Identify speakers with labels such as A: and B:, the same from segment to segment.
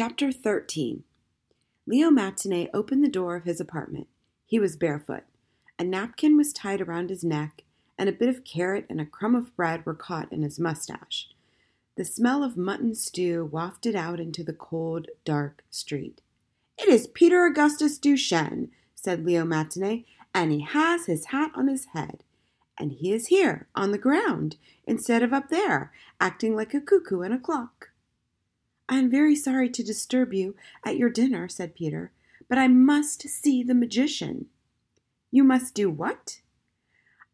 A: Chapter 13 Leo Matienne opened the door of his apartment. He was barefoot. A napkin was tied around his neck, and a bit of carrot and a crumb of bread were caught in his mustache. The smell of mutton stew wafted out into the cold, dark street. It is Peter Augustus Duchene, said Leo Matienne, and he has his hat on his head. And he is here, on the ground, instead of up there, acting like a cuckoo in a clock. I am very sorry to disturb you at your dinner, said Peter, but I must see the magician. You must do what?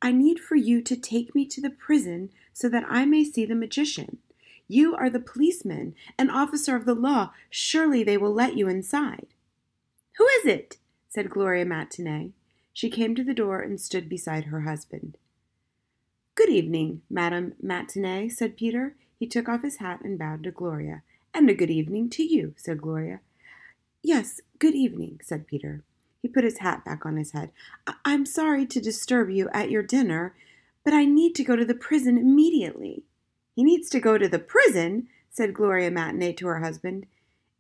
A: I need for you to take me to the prison so that I may see the magician. You are the policeman, an officer of the law. Surely they will let you inside. Who is it? said Gloria Matienne. She came to the door and stood beside her husband. Good evening, Madame Matienne, said Peter. He took off his hat and bowed to Gloria. And a good evening to you, said Gloria. Yes, good evening, said Peter. He put his hat back on his head. I- I'm sorry to disturb you at your dinner, but I need to go to the prison immediately. He needs to go to the prison, said Gloria Matienne to her husband.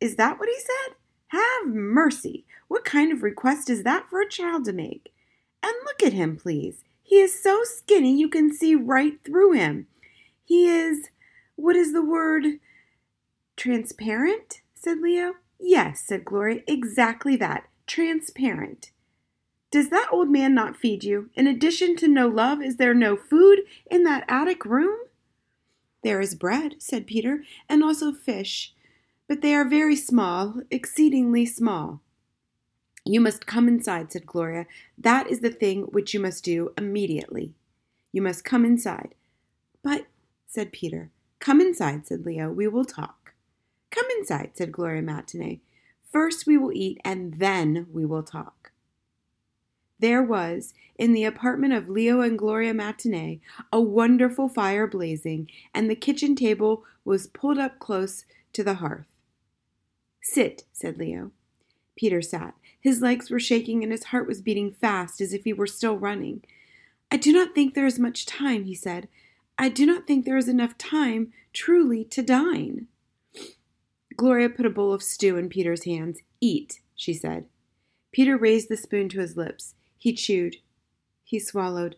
A: Is that what he said? Have mercy! What kind of request is that for a child to make? And look at him, please. He is so skinny you can see right through him. He is, what is the word? Transparent? said Leo. Yes, said Gloria, exactly that. Transparent. Does that old man not feed you? In addition to no love, is there no food in that attic room? There is bread, said Peter, and also fish, but they are very small, exceedingly small. You must come inside, said Gloria. That is the thing which you must do immediately. You must come inside. But, said Peter. Come inside, said Leo. We will talk. Come inside, said Gloria Matienne. First we will eat, and then we will talk. There was, in the apartment of Leo and Gloria Matienne, a wonderful fire blazing, and the kitchen table was pulled up close to the hearth. Sit, said Leo. Peter sat. His legs were shaking and his heart was beating fast as if he were still running. I do not think there is much time, he said. I do not think there is enough time truly to dine. Gloria put a bowl of stew in Peter's hands. Eat, she said. Peter raised the spoon to his lips. He chewed. He swallowed.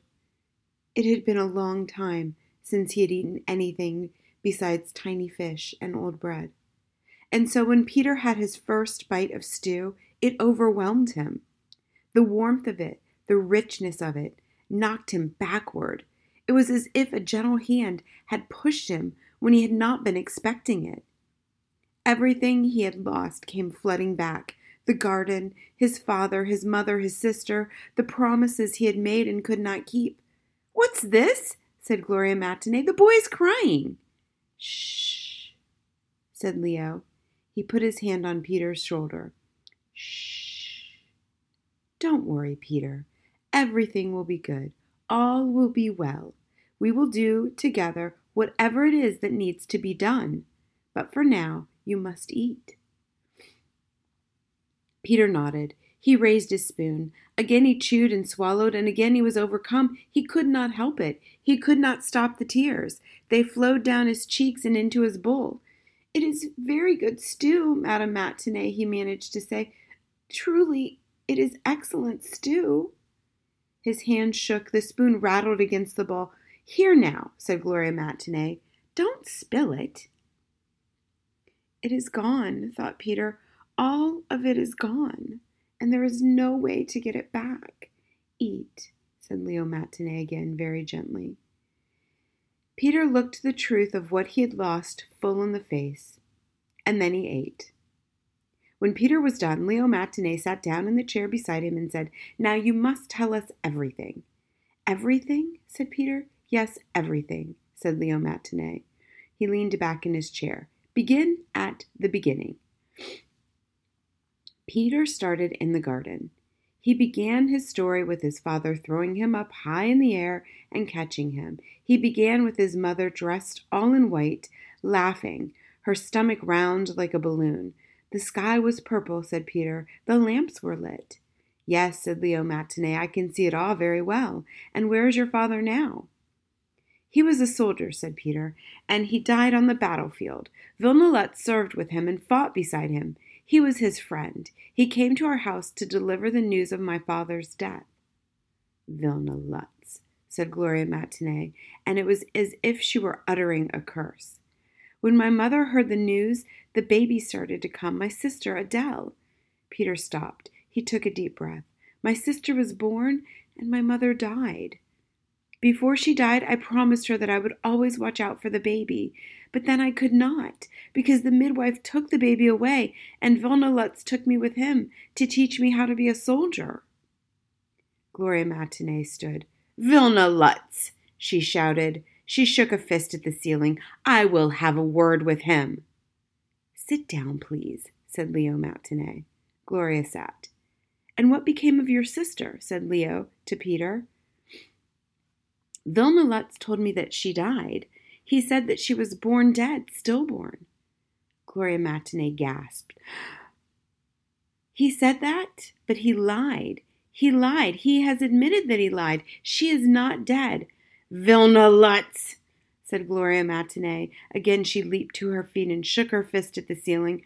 A: It had been a long time since he had eaten anything besides tiny fish and old bread. And so when Peter had his first bite of stew, it overwhelmed him. The warmth of it, the richness of it, knocked him backward. It was as if a gentle hand had pushed him when he had not been expecting it. Everything he had lost came flooding back the garden, his father, his mother, his sister, the promises he had made and could not keep. What's this? said Gloria Matienne. The boy's crying. Shh, said Leo. He put his hand on Peter's shoulder. Shh. Don't worry, Peter. Everything will be good. All will be well. We will do together whatever it is that needs to be done. But for now, you must eat. Peter nodded. He raised his spoon. Again he chewed and swallowed, and again he was overcome. He could not help it. He could not stop the tears. They flowed down his cheeks and into his bowl. It is very good stew, Madame Matienne, he managed to say. Truly, it is excellent stew. His hand shook. The spoon rattled against the bowl. Here now, said Gloria Matienne. Don't spill it. It is gone, thought Peter. All of it is gone, and there is no way to get it back. Eat, said Leo Matienne again, very gently. Peter looked the truth of what he had lost full in the face, and then he ate. When Peter was done, Leo Matienne sat down in the chair beside him and said, Now you must tell us everything. Everything? said Peter. Yes, everything, said Leo Matienne. He leaned back in his chair. Begin at the beginning. Peter started in the garden. He began his story with his father throwing him up high in the air and catching him. He began with his mother dressed all in white, laughing, her stomach round like a balloon. The sky was purple, said Peter. The lamps were lit. Yes, said Leo Matienne, I can see it all very well. And where is your father now? He was a soldier, said Peter, and he died on the battlefield. Vilna served with him and fought beside him. He was his friend. He came to our house to deliver the news of my father's death. Vilna said Gloria Matienne, and it was as if she were uttering a curse. When my mother heard the news, the baby started to come, my sister Adele. Peter stopped. He took a deep breath. My sister was born, and my mother died. Before she died, I promised her that I would always watch out for the baby. But then I could not, because the midwife took the baby away, and Vilna Lutz took me with him to teach me how to be a soldier. Gloria Matienne stood. Vilna Lutz, she shouted. She shook a fist at the ceiling. I will have a word with him. Sit down, please, said Leo Matienne. Gloria sat. And what became of your sister? said Leo to Peter. Vilna Lutz told me that she died. He said that she was born dead, stillborn. Gloria Matienne gasped. He said that, but he lied. He lied. He has admitted that he lied. She is not dead. Vilna Lutz, said Gloria Matienne. Again she leaped to her feet and shook her fist at the ceiling.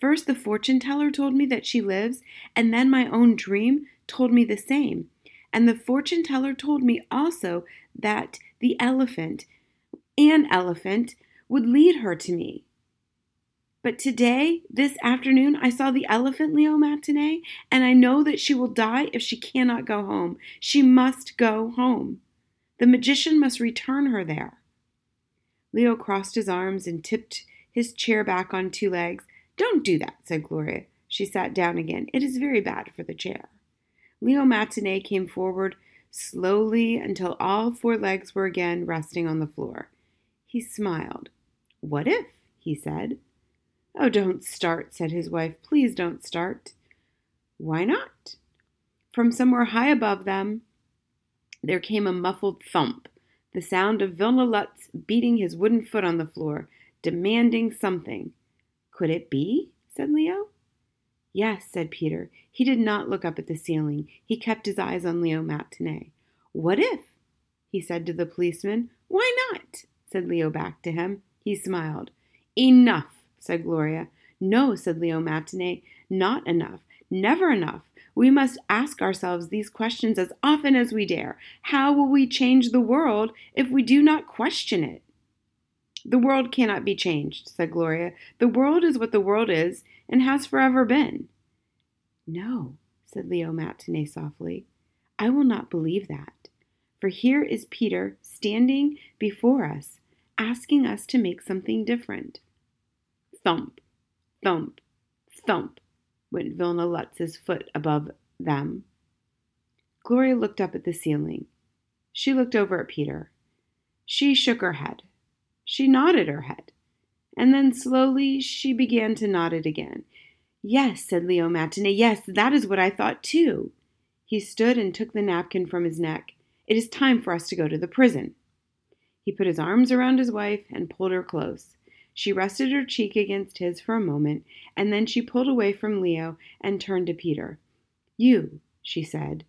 A: First, the fortune teller told me that she lives, and then my own dream told me the same. And the fortune teller told me also that the elephant, an elephant, would lead her to me. But today, this afternoon, I saw the elephant Leo Matienne, and I know that she will die if she cannot go home. She must go home. The magician must return her there. Leo crossed his arms and tipped his chair back on two legs. Don't do that, said Gloria. She sat down again. It is very bad for the chair. Leo Matienne came forward slowly until all four legs were again resting on the floor. He smiled. What if? he said. Oh, don't start, said his wife. Please don't start. Why not? From somewhere high above them, there came a muffled thump, the sound of Vilna Lutz beating his wooden foot on the floor, demanding something. Could it be? said Leo. Yes, said Peter. He did not look up at the ceiling. He kept his eyes on Leo Matienne. What if? he said to the policeman. Why not? said Leo back to him. He smiled. Enough, said Gloria. No, said Leo Matienne, not enough. Never enough. We must ask ourselves these questions as often as we dare. How will we change the world if we do not question it? The world cannot be changed, said Gloria. The world is what the world is and has forever been. No, said Leo Matienne softly. I will not believe that. For here is Peter standing before us, asking us to make something different. Thump, thump, thump went Vilna Lutz's foot above them. Gloria looked up at the ceiling. She looked over at Peter. She shook her head. She nodded her head. And then slowly she began to nod it again. Yes, said Leo Matienne. Yes, that is what I thought too. He stood and took the napkin from his neck. It is time for us to go to the prison. He put his arms around his wife and pulled her close. She rested her cheek against his for a moment, and then she pulled away from Leo and turned to Peter. You, she said.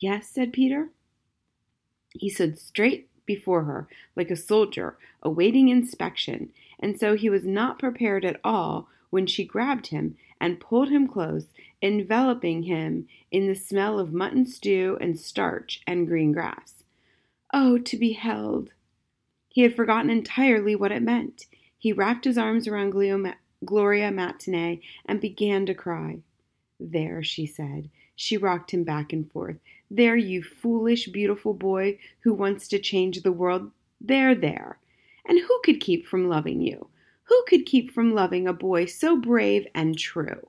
A: Yes, said Peter. He stood straight before her, like a soldier awaiting inspection, and so he was not prepared at all when she grabbed him and pulled him close, enveloping him in the smell of mutton stew and starch and green grass. Oh, to be held! He had forgotten entirely what it meant. He wrapped his arms around Gloria Matienne and began to cry. There, she said. She rocked him back and forth. There, you foolish, beautiful boy who wants to change the world. There, there. And who could keep from loving you? Who could keep from loving a boy so brave and true?